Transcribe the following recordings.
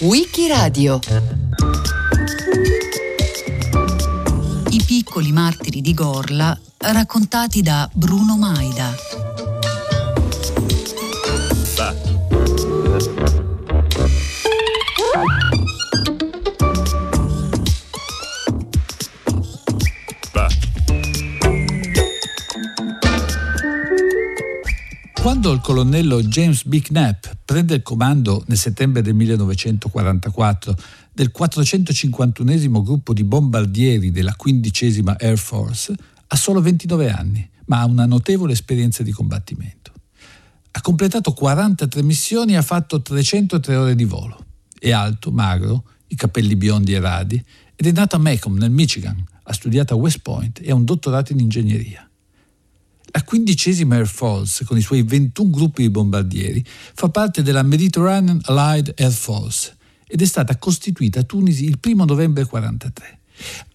Wikiradio I piccoli martiri di Gorla raccontati da Bruno Maida. Quando il colonnello James B. Knapp prende il comando nel settembre del 1944 del 451 gruppo di bombardieri della 15 Air Force, ha solo 29 anni, ma ha una notevole esperienza di combattimento. Ha completato 43 missioni e ha fatto 303 ore di volo. È alto, magro, i capelli biondi e radi ed è nato a Macomb, nel Michigan. Ha studiato a West Point e ha un dottorato in ingegneria. La quindicesima Air Force, con i suoi 21 gruppi di bombardieri, fa parte della Mediterranean Allied Air Force ed è stata costituita a Tunisi il 1 novembre 1943.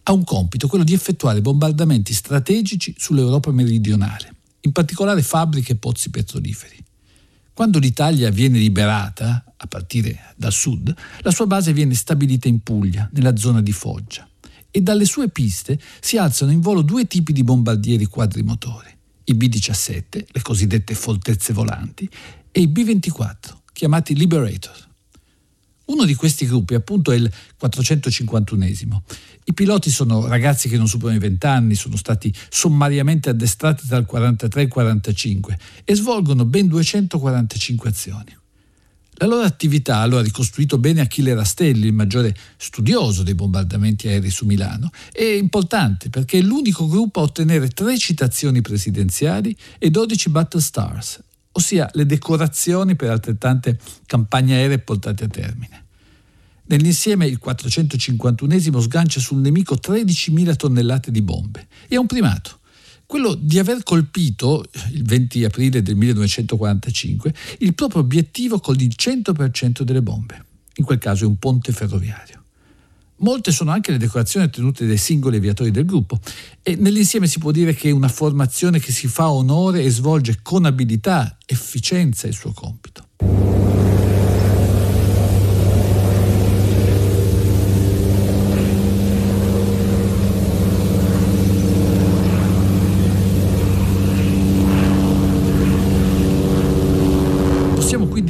Ha un compito, quello di effettuare bombardamenti strategici sull'Europa meridionale, in particolare fabbriche e pozzi petroliferi. Quando l'Italia viene liberata, a partire dal sud, la sua base viene stabilita in Puglia, nella zona di Foggia, e dalle sue piste si alzano in volo due tipi di bombardieri quadrimotore i B-17, le cosiddette foltezze volanti, e i B-24, chiamati Liberator. Uno di questi gruppi appunto è il 451esimo. I piloti sono ragazzi che non superano i 20 anni, sono stati sommariamente addestrati tra il 43 e il 45 e svolgono ben 245 azioni. La loro attività, lo ha ricostruito bene Achille Rastelli, il maggiore studioso dei bombardamenti aerei su Milano, è importante perché è l'unico gruppo a ottenere tre citazioni presidenziali e 12 Battle Stars, ossia le decorazioni per altrettante campagne aeree portate a termine. Nell'insieme il 451 sgancia sul nemico 13.000 tonnellate di bombe e è un primato quello di aver colpito, il 20 aprile del 1945, il proprio obiettivo con il 100% delle bombe. In quel caso è un ponte ferroviario. Molte sono anche le decorazioni ottenute dai singoli aviatori del gruppo e nell'insieme si può dire che è una formazione che si fa onore e svolge con abilità, efficienza il suo compito.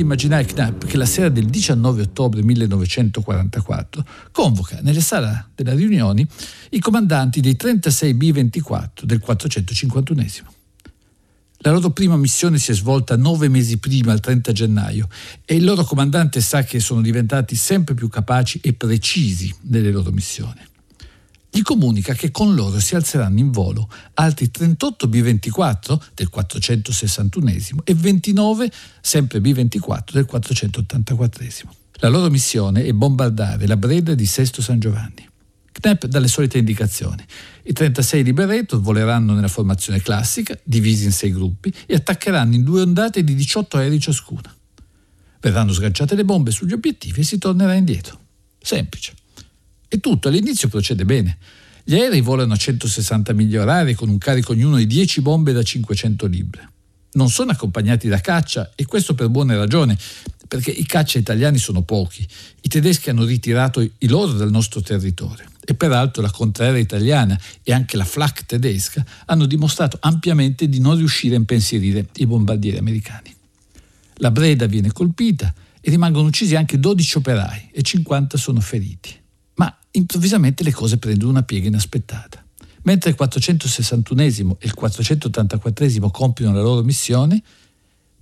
Immaginare Knapp che la sera del 19 ottobre 1944 convoca nelle sale delle riunioni i comandanti dei 36 B-24 del 451 La loro prima missione si è svolta nove mesi prima, il 30 gennaio, e il loro comandante sa che sono diventati sempre più capaci e precisi nelle loro missioni gli comunica che con loro si alzeranno in volo altri 38 B-24 del 461 e 29 sempre B-24 del 484. La loro missione è bombardare la Breda di Sesto San Giovanni. Knapp dà le solite indicazioni. I 36 Liberator voleranno nella formazione classica, divisi in sei gruppi, e attaccheranno in due ondate di 18 aerei ciascuna. Verranno sganciate le bombe sugli obiettivi e si tornerà indietro. Semplice. E tutto all'inizio procede bene. Gli aerei volano a 160 miglia orarie con un carico ognuno di 10 bombe da 500 libbre. Non sono accompagnati da caccia e questo per buone ragioni, perché i caccia italiani sono pochi. I tedeschi hanno ritirato i loro dal nostro territorio e peraltro la contraerea italiana e anche la flak tedesca hanno dimostrato ampiamente di non riuscire a impensierire i bombardieri americani. La Breda viene colpita e rimangono uccisi anche 12 operai e 50 sono feriti improvvisamente le cose prendono una piega inaspettata. Mentre il 461 e il 484 compiono la loro missione,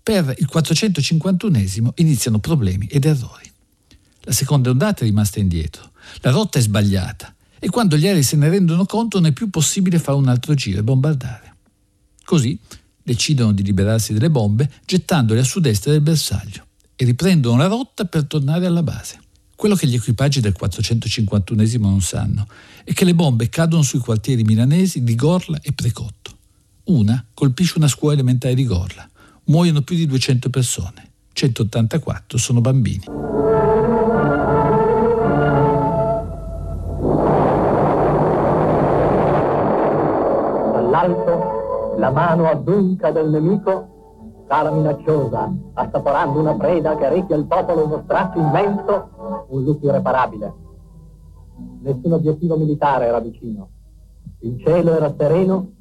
per il 451 iniziano problemi ed errori. La seconda ondata è rimasta indietro, la rotta è sbagliata e quando gli aerei se ne rendono conto non è più possibile fare un altro giro e bombardare. Così decidono di liberarsi delle bombe gettandole a sud-est del bersaglio e riprendono la rotta per tornare alla base. Quello che gli equipaggi del 451 non sanno è che le bombe cadono sui quartieri milanesi di Gorla e Precotto. Una colpisce una scuola elementare di Gorla. Muoiono più di 200 persone. 184 sono bambini. Dall'alto la mano adunca del nemico scala minacciosa, assaporando una preda che reca il popolo uno strazio immenso, un lutto irreparabile. Nessun obiettivo militare era vicino. Il cielo era sereno,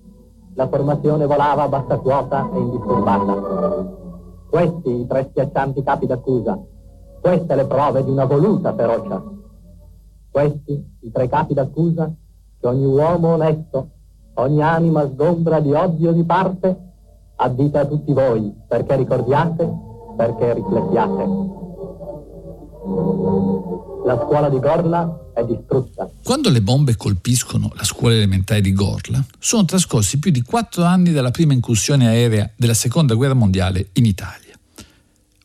la formazione volava a bassa quota e indisturbata. Questi i tre schiaccianti capi d'accusa, queste le prove di una voluta ferocia. Questi i tre capi d'accusa che ogni uomo onesto, ogni anima sgombra di odio di parte, addita a tutti voi, perché ricordiate, perché riflettiate. La scuola di Gorla è distrutta. Quando le bombe colpiscono la scuola elementare di Gorla, sono trascorsi più di quattro anni dalla prima incursione aerea della seconda guerra mondiale in Italia.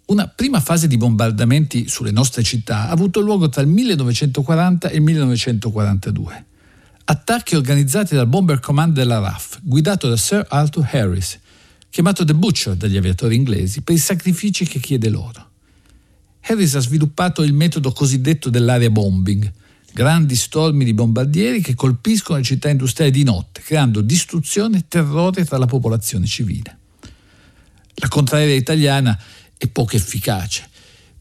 Una prima fase di bombardamenti sulle nostre città ha avuto luogo tra il 1940 e il 1942. Attacchi organizzati dal Bomber Command della RAF, guidato da Sir Arthur Harris, chiamato The Butcher dagli aviatori inglesi per i sacrifici che chiede loro. Harris ha sviluppato il metodo cosiddetto dell'area bombing, grandi stormi di bombardieri che colpiscono le città industriali di notte, creando distruzione e terrore tra la popolazione civile. La contraerea italiana è poco efficace,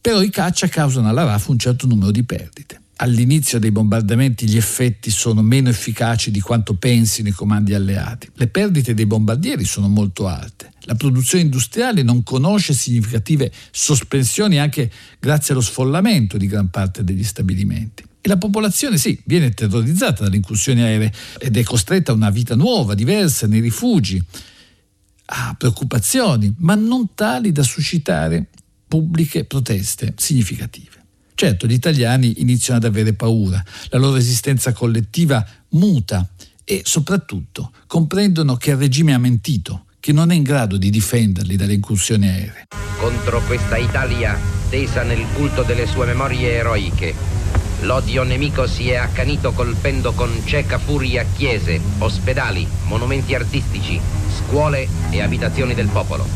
però i caccia causano alla RAF un certo numero di perdite. All'inizio dei bombardamenti gli effetti sono meno efficaci di quanto pensino i comandi alleati. Le perdite dei bombardieri sono molto alte. La produzione industriale non conosce significative sospensioni anche grazie allo sfollamento di gran parte degli stabilimenti. E la popolazione sì, viene terrorizzata dalle incursioni aeree ed è costretta a una vita nuova, diversa, nei rifugi. Ha preoccupazioni, ma non tali da suscitare pubbliche proteste significative. Certo, gli italiani iniziano ad avere paura, la loro esistenza collettiva muta e soprattutto comprendono che il regime ha mentito, che non è in grado di difenderli dalle incursioni aeree. Contro questa Italia, tesa nel culto delle sue memorie eroiche, l'odio nemico si è accanito colpendo con cieca furia chiese, ospedali, monumenti artistici, scuole e abitazioni del popolo.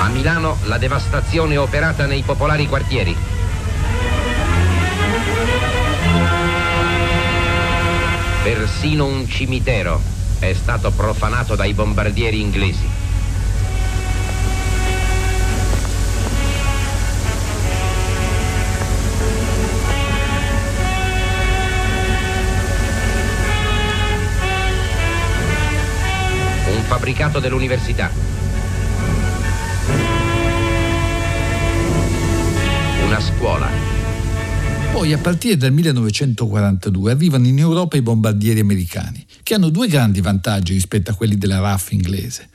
A Milano la devastazione operata nei popolari quartieri. Persino un cimitero è stato profanato dai bombardieri inglesi. Un fabbricato dell'università. Una scuola. Poi a partire dal 1942 arrivano in Europa i bombardieri americani, che hanno due grandi vantaggi rispetto a quelli della RAF inglese.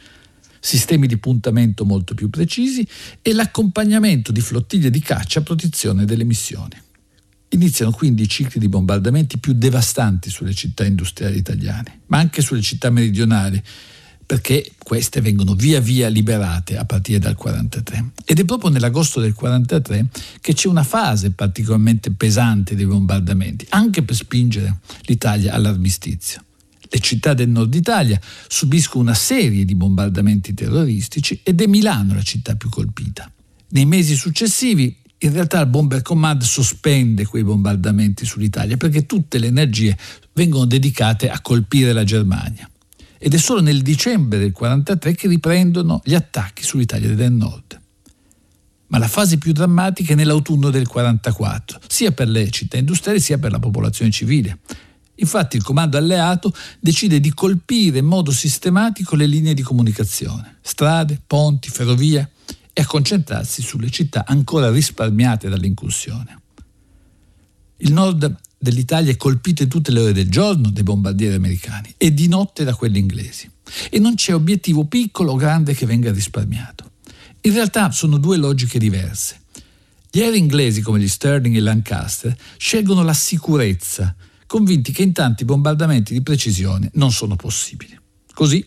Sistemi di puntamento molto più precisi e l'accompagnamento di flottiglie di caccia a protezione delle missioni. Iniziano quindi i cicli di bombardamenti più devastanti sulle città industriali italiane, ma anche sulle città meridionali, perché queste vengono via via liberate a partire dal 43. Ed è proprio nell'agosto del 43 che c'è una fase particolarmente pesante dei bombardamenti, anche per spingere l'Italia all'armistizio. Le città del nord Italia subiscono una serie di bombardamenti terroristici ed è Milano la città più colpita. Nei mesi successivi in realtà il Bomber Command sospende quei bombardamenti sull'Italia perché tutte le energie vengono dedicate a colpire la Germania ed è solo nel dicembre del 1943 che riprendono gli attacchi sull'Italia del Nord. Ma la fase più drammatica è nell'autunno del 1944, sia per le città industriali sia per la popolazione civile. Infatti il comando alleato decide di colpire in modo sistematico le linee di comunicazione, strade, ponti, ferrovie e a concentrarsi sulle città ancora risparmiate dall'incursione. Il nord dell'Italia è colpito in tutte le ore del giorno dai bombardieri americani e di notte da quelli inglesi. E non c'è obiettivo piccolo o grande che venga risparmiato. In realtà sono due logiche diverse. Gli aerei inglesi come gli Sterling e Lancaster scelgono la sicurezza, convinti che intanto i bombardamenti di precisione non sono possibili. Così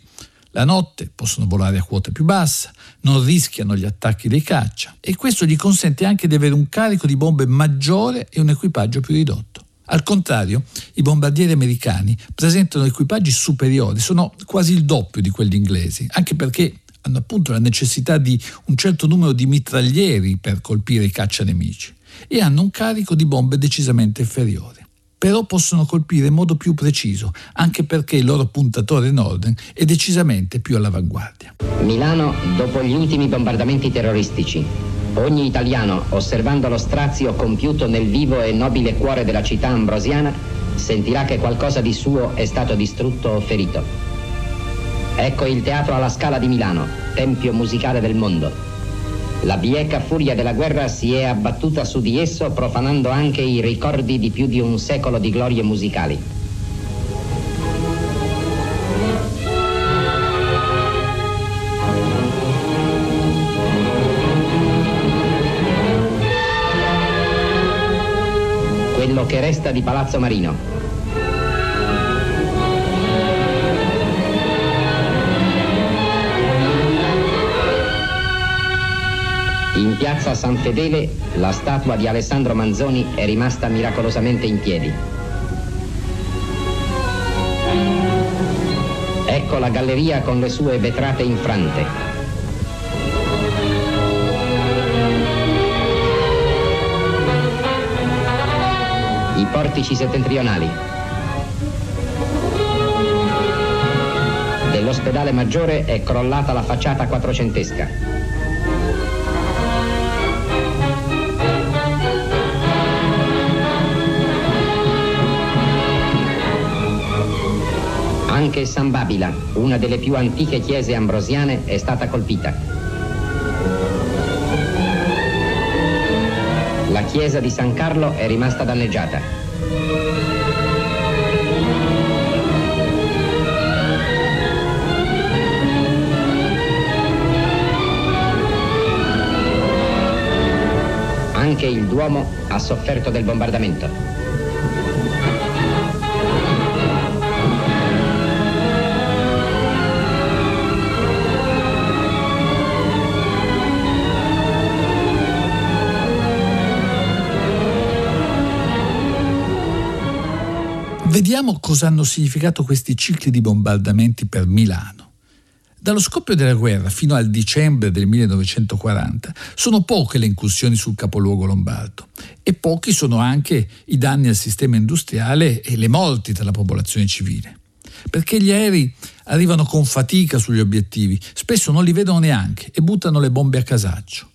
la notte possono volare a quota più bassa, non rischiano gli attacchi dei caccia e questo gli consente anche di avere un carico di bombe maggiore e un equipaggio più ridotto. Al contrario, i bombardieri americani presentano equipaggi superiori, sono quasi il doppio di quelli inglesi, anche perché hanno appunto la necessità di un certo numero di mitraglieri per colpire i caccia nemici e hanno un carico di bombe decisamente inferiore. però possono colpire in modo più preciso, anche perché il loro puntatore Norden è decisamente più all'avanguardia. Milano, dopo gli ultimi bombardamenti terroristici, ogni italiano, osservando lo strazio compiuto nel vivo e nobile cuore della città ambrosiana, sentirà che qualcosa di suo è stato distrutto o ferito. Ecco il teatro alla Scala di Milano, tempio musicale del mondo la bieca furia della guerra si è abbattuta su di esso profanando anche i ricordi di più di un secolo di glorie musicali. Che resta di Palazzo Marino, In piazza San Fedele la statua di Alessandro Manzoni è rimasta miracolosamente in piedi. Ecco la galleria con le sue vetrate infrante. Portici settentrionali. Dell'ospedale maggiore è crollata la facciata quattrocentesca. Anche San Babila, una delle più antiche chiese ambrosiane, è stata colpita. La chiesa di San Carlo è rimasta danneggiata. Anche il Duomo ha sofferto del bombardamento. Vediamo cosa hanno significato questi cicli di bombardamenti per Milano. Dallo scoppio della guerra fino al dicembre del 1940 sono poche le incursioni sul capoluogo lombardo e pochi sono anche i danni al sistema industriale e le morti tra la popolazione civile. Perché gli aerei arrivano con fatica sugli obiettivi, spesso non li vedono neanche e buttano le bombe a casaccio.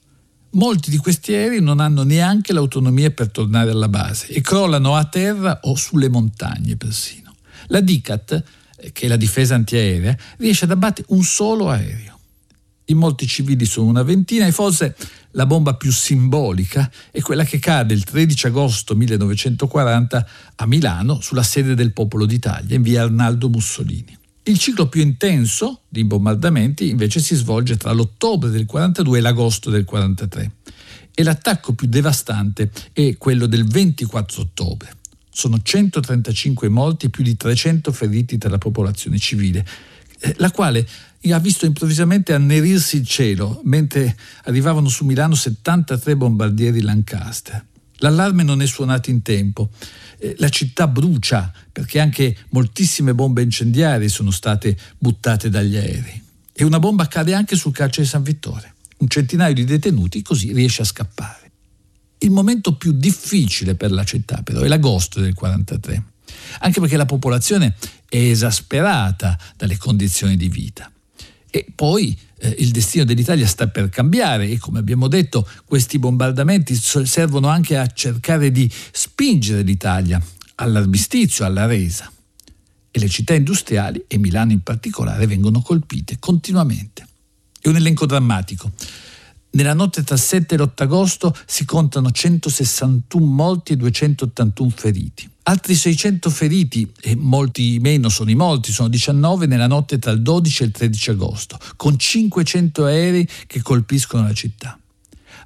Molti di questi aerei non hanno neanche l'autonomia per tornare alla base e crollano a terra o sulle montagne persino. La DICAT, eh, che è la difesa antiaerea, riesce ad abbattere un solo aereo. I molti civili sono una ventina e forse la bomba più simbolica è quella che cade il 13 agosto 1940 a Milano sulla sede del Popolo d'Italia in via Arnaldo Mussolini. Il ciclo più intenso di bombardamenti invece si svolge tra l'ottobre del 42 e l'agosto del 43 e l'attacco più devastante è quello del 24 ottobre. Sono 135 morti e più di 300 feriti tra la popolazione civile, eh, la quale ha visto improvvisamente annerirsi il cielo mentre arrivavano su Milano 73 bombardieri Lancaster. L'allarme non è suonato in tempo eh, la città brucia perché anche moltissime bombe incendiarie sono state buttate dagli aerei. E una bomba cade anche sul carcere San Vittore. Un centinaio di detenuti così riesce a scappare. Il momento più difficile per la città però è l'agosto del 43, anche perché la popolazione è esasperata dalle condizioni di vita. E poi eh, il destino dell'Italia sta per cambiare e come abbiamo detto questi bombardamenti servono anche a cercare di spingere l'Italia all'armistizio, alla resa. E le città industriali, e Milano in particolare, vengono colpite continuamente. È un elenco drammatico. Nella notte tra il 7 e l'8 agosto si contano 161 morti e 281 feriti. Altri 600 feriti, e molti meno sono i molti, sono 19 nella notte tra il 12 e il 13 agosto, con 500 aerei che colpiscono la città.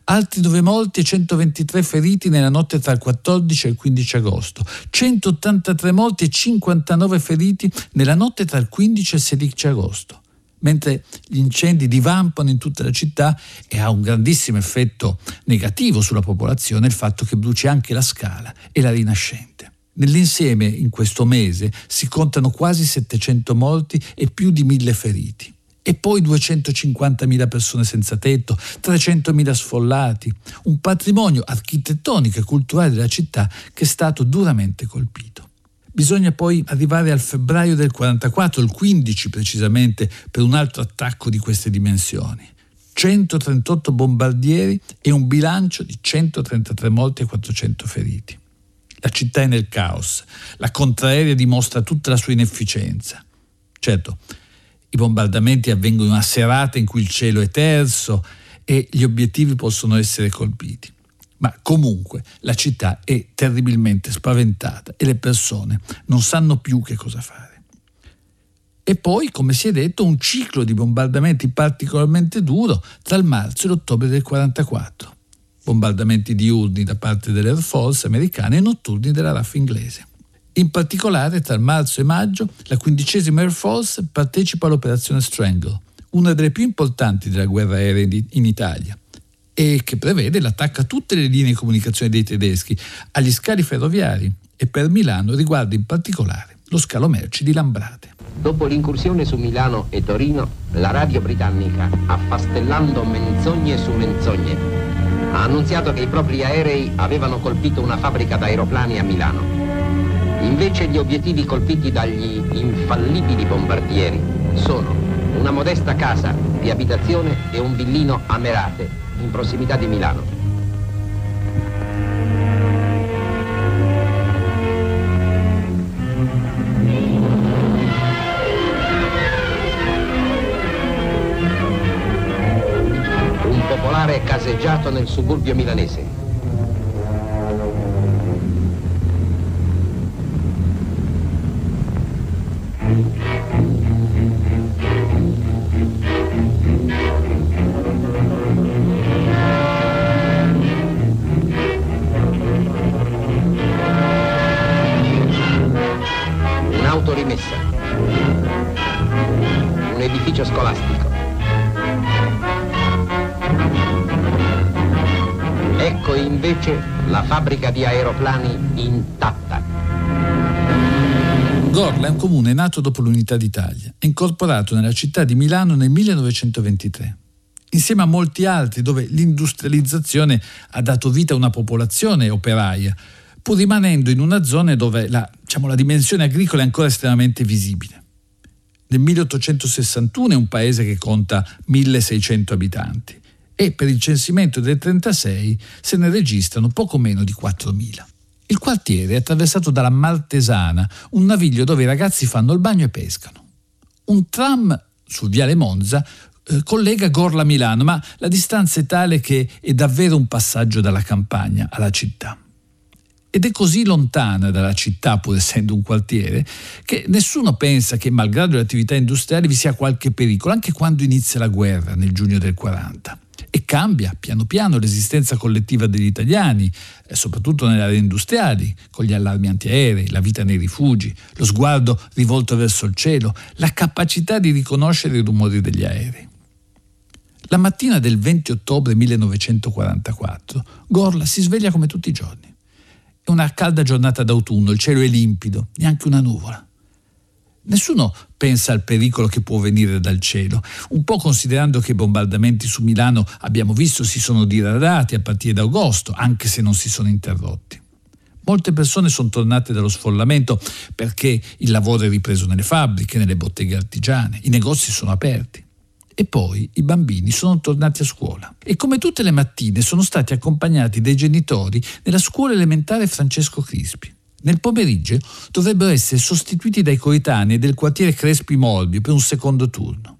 Altri 9 morti e 123 feriti nella notte tra il 14 e il 15 agosto, 183 morti e 59 feriti nella notte tra il 15 e il 16 agosto mentre gli incendi divampano in tutta la città e ha un grandissimo effetto negativo sulla popolazione il fatto che bruci anche la Scala e la Rinascente. Nell'insieme, in questo mese, si contano quasi 700 morti e più di 1000 feriti. e poi 250.000 persone senza tetto, 300.000 sfollati, un patrimonio architettonico e culturale della città che è stato duramente colpito. Bisogna poi arrivare al febbraio del 44, il 15 precisamente, per un altro attacco di queste dimensioni. 138 bombardieri e un bilancio di 133 morti e 400 feriti. La città è nel caos, la contraerea dimostra tutta la sua inefficienza. Certo, i bombardamenti avvengono in una serata in cui il cielo è terso e gli obiettivi possono essere colpiti. Ma comunque la città è terribilmente spaventata e le persone non sanno più che cosa fare. E poi, come si è detto, un ciclo di bombardamenti particolarmente duro tra il marzo e l'ottobre del 1944. Bombardamenti diurni da parte dell'Air Force americane e notturni della RAF inglese. In particolare, tra marzo e maggio, la quindicesima Air Force partecipa all'operazione Strangle, una delle più importanti della guerra aerea in Italia, e che prevede l'attacco a tutte le linee di comunicazione dei tedeschi, agli scali ferroviari e per Milano riguarda in particolare lo scalo merci di Lambrate. Dopo l'incursione su Milano e Torino, la radio britannica, affastellando menzogne su menzogne, ha annunziato che i propri aerei avevano colpito una fabbrica d'aeroplani a Milano Invece gli obiettivi colpiti dagli infallibili bombardieri sono una modesta casa di abitazione e un villino a Merate, in prossimità di Milano. en el suburbio milanese. Comune nato dopo l'Unità d'Italia e incorporato nella città di Milano nel 1923 insieme a molti altri dove l'industrializzazione ha dato vita a una popolazione operaia, pur rimanendo in una zona dove la, diciamo, la dimensione agricola è ancora estremamente visibile. Nel 1861 è un paese che conta 1600 abitanti e per il censimento del 36 se ne registrano poco meno di 4.000. Il quartiere è attraversato dalla Maltesana, un naviglio dove i ragazzi fanno il bagno e pescano. Un tram sul viale Monza eh, collega Gorla a Milano, ma la distanza è tale che è davvero un passaggio dalla campagna alla città. Ed è così lontana dalla città, pur essendo un quartiere, che nessuno pensa che, malgrado le attività industriali, vi sia qualche pericolo, anche quando inizia la guerra nel giugno del 40 e cambia piano piano l'esistenza collettiva degli italiani, eh, soprattutto nelle aree industriali, con gli allarmi antiaerei, la vita nei rifugi, lo sguardo rivolto verso il cielo, la capacità di riconoscere i rumori degli aerei. La mattina del 20 ottobre 1944 Gorla si sveglia come tutti i giorni. È una calda giornata d'autunno, il cielo è limpido, neanche una nuvola. Nessuno pensa al pericolo che può venire dal cielo, un po' considerando che i bombardamenti su Milano abbiamo visto si sono diradati a partire da agosto, anche se non si sono interrotti. Molte persone sono tornate dallo sfollamento perché il lavoro è ripreso nelle fabbriche, nelle botteghe artigiane, i negozi sono aperti. E poi i bambini sono tornati a scuola e come tutte le mattine sono stati accompagnati dai genitori nella scuola elementare Francesco Crispi. Nel pomeriggio dovrebbero essere sostituiti dai coetanei del quartiere Crespi Morbio per un secondo turno.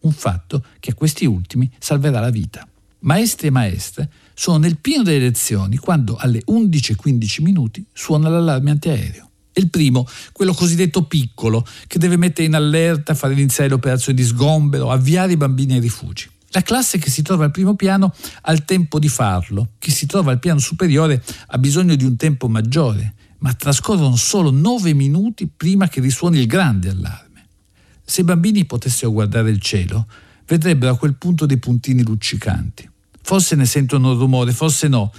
Un fatto che a questi ultimi salverà la vita. Maestri e maestre sono nel pieno delle lezioni quando alle 11.15 minuti suona l'allarme antiaereo. E il primo, quello cosiddetto piccolo, che deve mettere in allerta, fare iniziare l'operazione di sgombero, avviare i bambini ai rifugi. La classe che si trova al primo piano ha il tempo di farlo, chi si trova al piano superiore ha bisogno di un tempo maggiore ma trascorrono solo nove minuti prima che risuoni il grande allarme. Se i bambini potessero guardare il cielo, vedrebbero a quel punto dei puntini luccicanti. Forse ne sentono il rumore, forse no.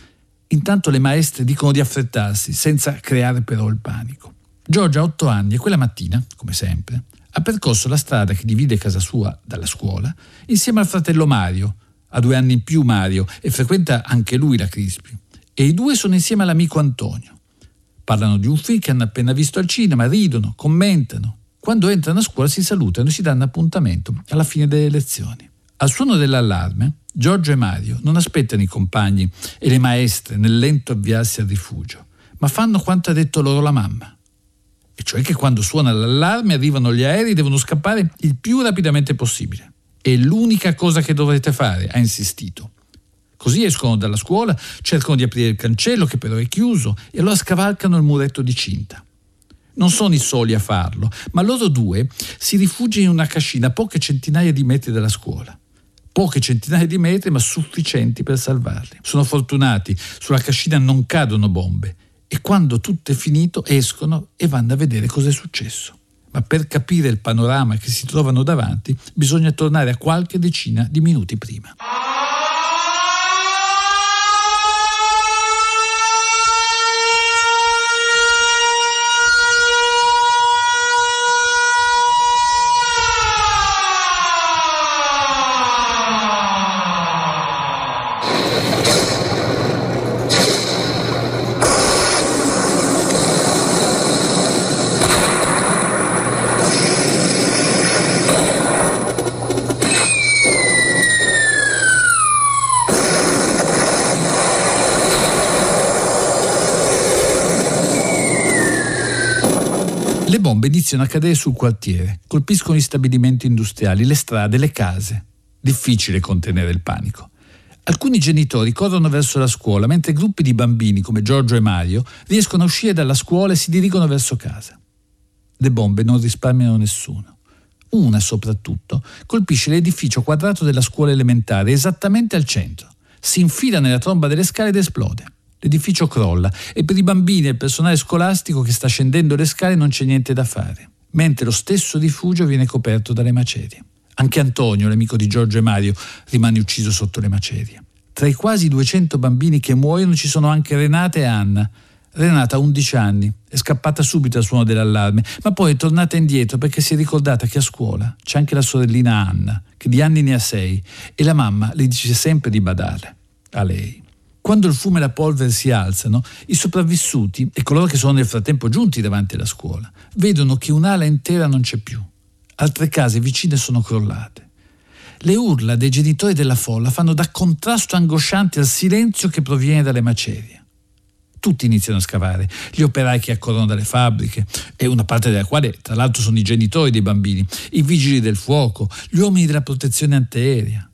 Intanto le maestre dicono di affrettarsi, senza creare però il panico. Giorgia ha otto anni e quella mattina, come sempre, ha percorso la strada che divide casa sua dalla scuola insieme al fratello Mario, ha due anni in più Mario e frequenta anche lui la Crispi, e i due sono insieme all'amico Antonio. Parlano di un film che hanno appena visto al cinema, ridono, commentano. Quando entrano a scuola si salutano e si danno appuntamento alla fine delle lezioni. Al suono dell'allarme, Giorgio e Mario non aspettano i compagni e le maestre nel lento avviarsi al rifugio, ma fanno quanto ha detto loro la mamma. E cioè che quando suona l'allarme arrivano gli aerei e devono scappare il più rapidamente possibile. È l'unica cosa che dovrete fare, ha insistito. Così escono dalla scuola, cercano di aprire il cancello che però è chiuso e allora scavalcano il muretto di cinta. Non sono i soli a farlo, ma loro due si rifugiano in una cascina a poche centinaia di metri dalla scuola. Poche centinaia di metri, ma sufficienti per salvarli. Sono fortunati, sulla cascina non cadono bombe e quando tutto è finito escono e vanno a vedere cosa è successo. Ma per capire il panorama che si trovano davanti bisogna tornare a qualche decina di minuti prima. Le bombe iniziano a cadere sul quartiere, colpiscono gli stabilimenti industriali, le strade, le case. Difficile contenere il panico. Alcuni genitori corrono verso la scuola, mentre gruppi di bambini come Giorgio e Mario riescono a uscire dalla scuola e si dirigono verso casa. Le bombe non risparmiano nessuno. Una soprattutto colpisce l'edificio quadrato della scuola elementare esattamente al centro. Si infila nella tromba delle scale ed esplode. L'edificio crolla e per i bambini e il personale scolastico che sta scendendo le scale non c'è niente da fare, mentre lo stesso rifugio viene coperto dalle macerie. Anche Antonio, l'amico di Giorgio e Mario, rimane ucciso sotto le macerie. Tra i quasi 200 bambini che muoiono ci sono anche Renata e Anna. Renata ha 11 anni, è scappata subito al suono dell'allarme, ma poi è tornata indietro perché si è ricordata che a scuola c'è anche la sorellina Anna, che di anni ne ha 6, e la mamma le dice sempre di badare a lei. Quando il fumo e la polvere si alzano, i sopravvissuti e coloro che sono nel frattempo giunti davanti alla scuola vedono che un'ala intera non c'è più. Altre case vicine sono crollate. Le urla dei genitori della folla fanno da contrasto angosciante al silenzio che proviene dalle macerie. Tutti iniziano a scavare, gli operai che accorrono dalle fabbriche, e una parte della quale tra l'altro sono i genitori dei bambini, i vigili del fuoco, gli uomini della protezione antiaerea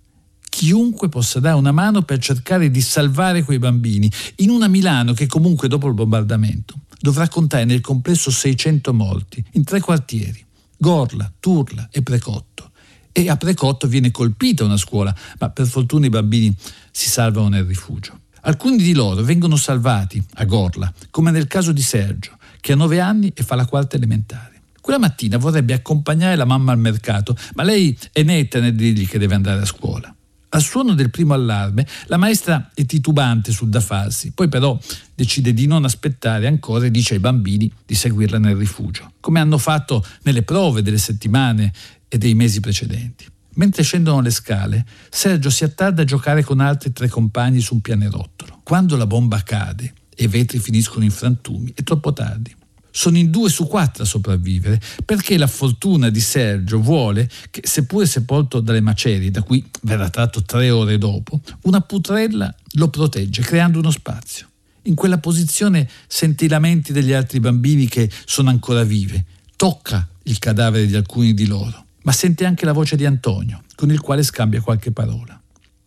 chiunque possa dare una mano per cercare di salvare quei bambini, in una Milano che comunque dopo il bombardamento dovrà contare nel complesso 600 morti, in tre quartieri, Gorla, Turla e Precotto. E a Precotto viene colpita una scuola, ma per fortuna i bambini si salvano nel rifugio. Alcuni di loro vengono salvati a Gorla, come nel caso di Sergio, che ha 9 anni e fa la quarta elementare. Quella mattina vorrebbe accompagnare la mamma al mercato, ma lei è netta nel dirgli che deve andare a scuola. Al suono del primo allarme, la maestra è titubante sul da farsi, poi però decide di non aspettare ancora e dice ai bambini di seguirla nel rifugio, come hanno fatto nelle prove delle settimane e dei mesi precedenti. Mentre scendono le scale, Sergio si attarda a giocare con altri tre compagni su un pianerottolo. Quando la bomba cade e i vetri finiscono in frantumi, è troppo tardi sono in due su quattro a sopravvivere, perché la fortuna di Sergio vuole che, seppure sepolto dalle macerie, da cui verrà tratto tre ore dopo, una putrella lo protegge, creando uno spazio. In quella posizione sente i lamenti degli altri bambini che sono ancora vive, tocca il cadavere di alcuni di loro, ma sente anche la voce di Antonio, con il quale scambia qualche parola.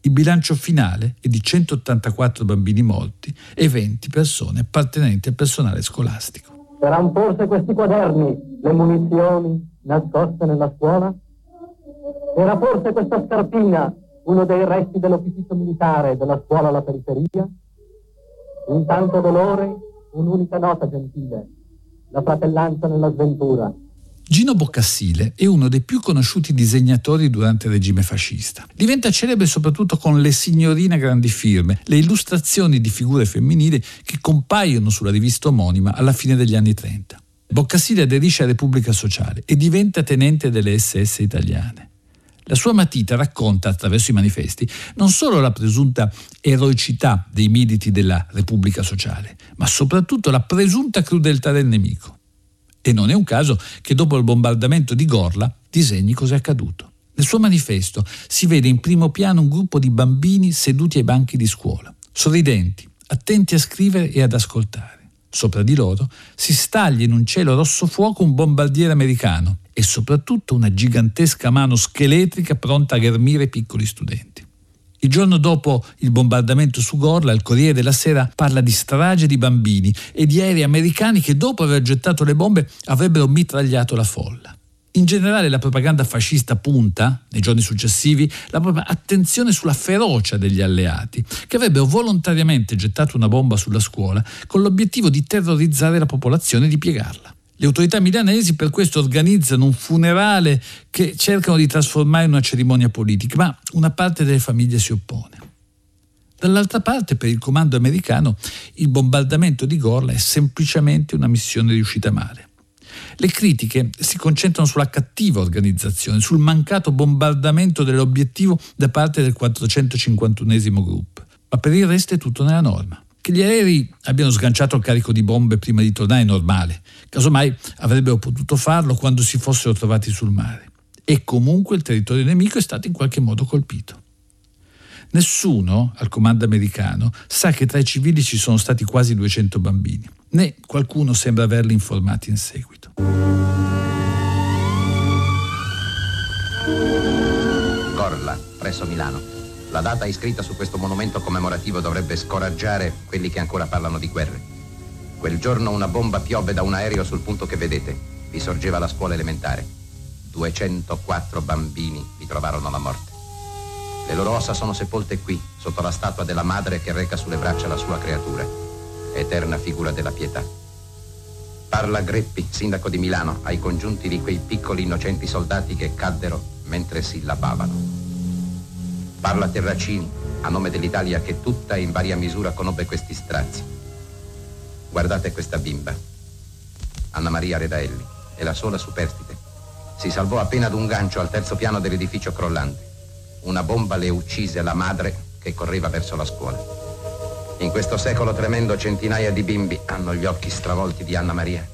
Il bilancio finale è di 184 bambini morti e 20 persone appartenenti al personale scolastico. Saranno forse questi quaderni le munizioni nascoste nella scuola? Era forse questa scarpina uno dei resti dell'ufficio militare della scuola alla periferia? Un tanto dolore, un'unica nota gentile, la fratellanza nella sventura. Gino Boccassile è uno dei più conosciuti disegnatori durante il regime fascista. Diventa celebre soprattutto con le signorine grandi firme, le illustrazioni di figure femminili che compaiono sulla rivista omonima alla fine degli anni 30. Boccasile aderisce a Repubblica Sociale e diventa tenente delle SS italiane. La sua matita racconta attraverso i manifesti non solo la presunta eroicità dei militi della Repubblica Sociale, ma soprattutto la presunta crudeltà del nemico. E non è un caso che dopo il bombardamento di Gorla disegni cosa è accaduto. Nel suo manifesto si vede in primo piano un gruppo di bambini seduti ai banchi di scuola, sorridenti, attenti a scrivere e ad ascoltare. Sopra di loro si staglia in un cielo rosso fuoco un bombardiere americano e soprattutto una gigantesca mano scheletrica pronta a ghermire piccoli studenti. Il giorno dopo il bombardamento su Gorla, il Corriere della Sera parla di strage di bambini e di aerei americani che dopo aver gettato le bombe avrebbero mitragliato la folla. In generale la propaganda fascista punta, nei giorni successivi, la propria attenzione sulla ferocia degli alleati, che avrebbero volontariamente gettato una bomba sulla scuola con l'obiettivo di terrorizzare la popolazione e di piegarla. Le autorità milanesi per questo organizzano un funerale che cercano di trasformare in una cerimonia politica, ma una parte delle famiglie si oppone. Dall'altra parte, per il comando americano, il bombardamento di Gorla è semplicemente una missione riuscita male. Le critiche si concentrano sulla cattiva organizzazione, sul mancato bombardamento dell'obiettivo da parte del 451 gruppo, ma per il resto è tutto nella norma. Che gli aerei abbiano sganciato il carico di bombe prima di tornare è normale, casomai avrebbero potuto farlo quando si fossero trovati sul mare. E comunque il territorio nemico è stato in qualche modo colpito. Nessuno al comando americano sa che tra i civili ci sono stati quasi 200 bambini, né qualcuno sembra averli informati in seguito. Gorla, presso Milano. La data iscritta su questo monumento commemorativo dovrebbe scoraggiare quelli che ancora parlano di guerre. Quel giorno una bomba piove da un aereo sul punto che vedete. Vi sorgeva la scuola elementare. 204 bambini vi trovarono la morte. Le loro ossa sono sepolte qui, sotto la statua della madre che reca sulle braccia la sua creatura, eterna figura della pietà. Parla Greppi, sindaco di Milano, ai congiunti di quei piccoli innocenti soldati che caddero mentre si labavano. Parla Terracini, a nome dell'Italia che tutta in varia misura conobbe questi strazi. Guardate questa bimba. Anna Maria Redaelli, è la sola superstite. Si salvò appena ad un gancio al terzo piano dell'edificio crollante. Una bomba le uccise la madre che correva verso la scuola. In questo secolo tremendo centinaia di bimbi hanno gli occhi stravolti di Anna Maria.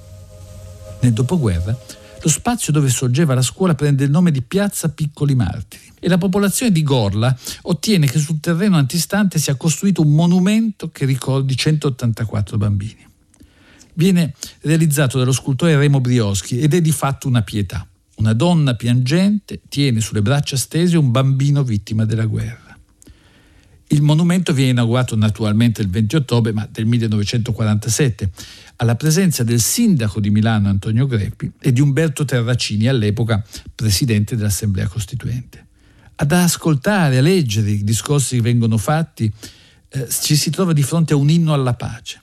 Nel dopoguerra, lo spazio dove sorgeva la scuola prende il nome di Piazza Piccoli Martiri e la popolazione di Gorla ottiene che sul terreno antistante sia costruito un monumento che ricordi 184 bambini. Viene realizzato dallo scultore Remo Brioschi ed è di fatto una pietà. Una donna piangente tiene sulle braccia stese un bambino vittima della guerra. Il monumento viene inaugurato naturalmente il 20 ottobre ma del 1947 alla presenza del sindaco di Milano Antonio Greppi e di Umberto Terracini, all'epoca presidente dell'Assemblea Costituente ad ascoltare, a leggere i discorsi che vengono fatti, eh, ci si trova di fronte a un inno alla pace.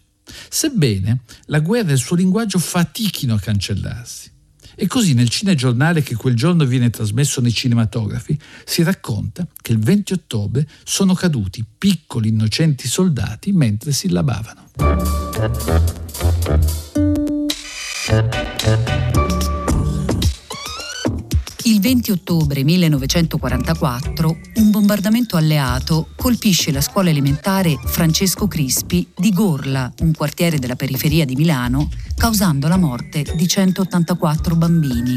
Sebbene la guerra e il suo linguaggio fatichino a cancellarsi. E così nel cinegiornale che quel giorno viene trasmesso nei cinematografi si racconta che il 20 ottobre sono caduti piccoli innocenti soldati mentre si labavano. Il 20 ottobre 1944 un bombardamento alleato colpisce la scuola elementare Francesco Crispi di Gorla, un quartiere della periferia di Milano, causando la morte di 184 bambini.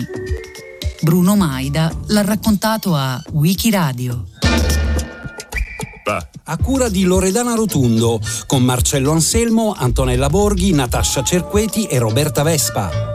Bruno Maida l'ha raccontato a Wikiradio. A cura di Loredana Rotundo, con Marcello Anselmo, Antonella Borghi, Natascia Cerqueti e Roberta Vespa.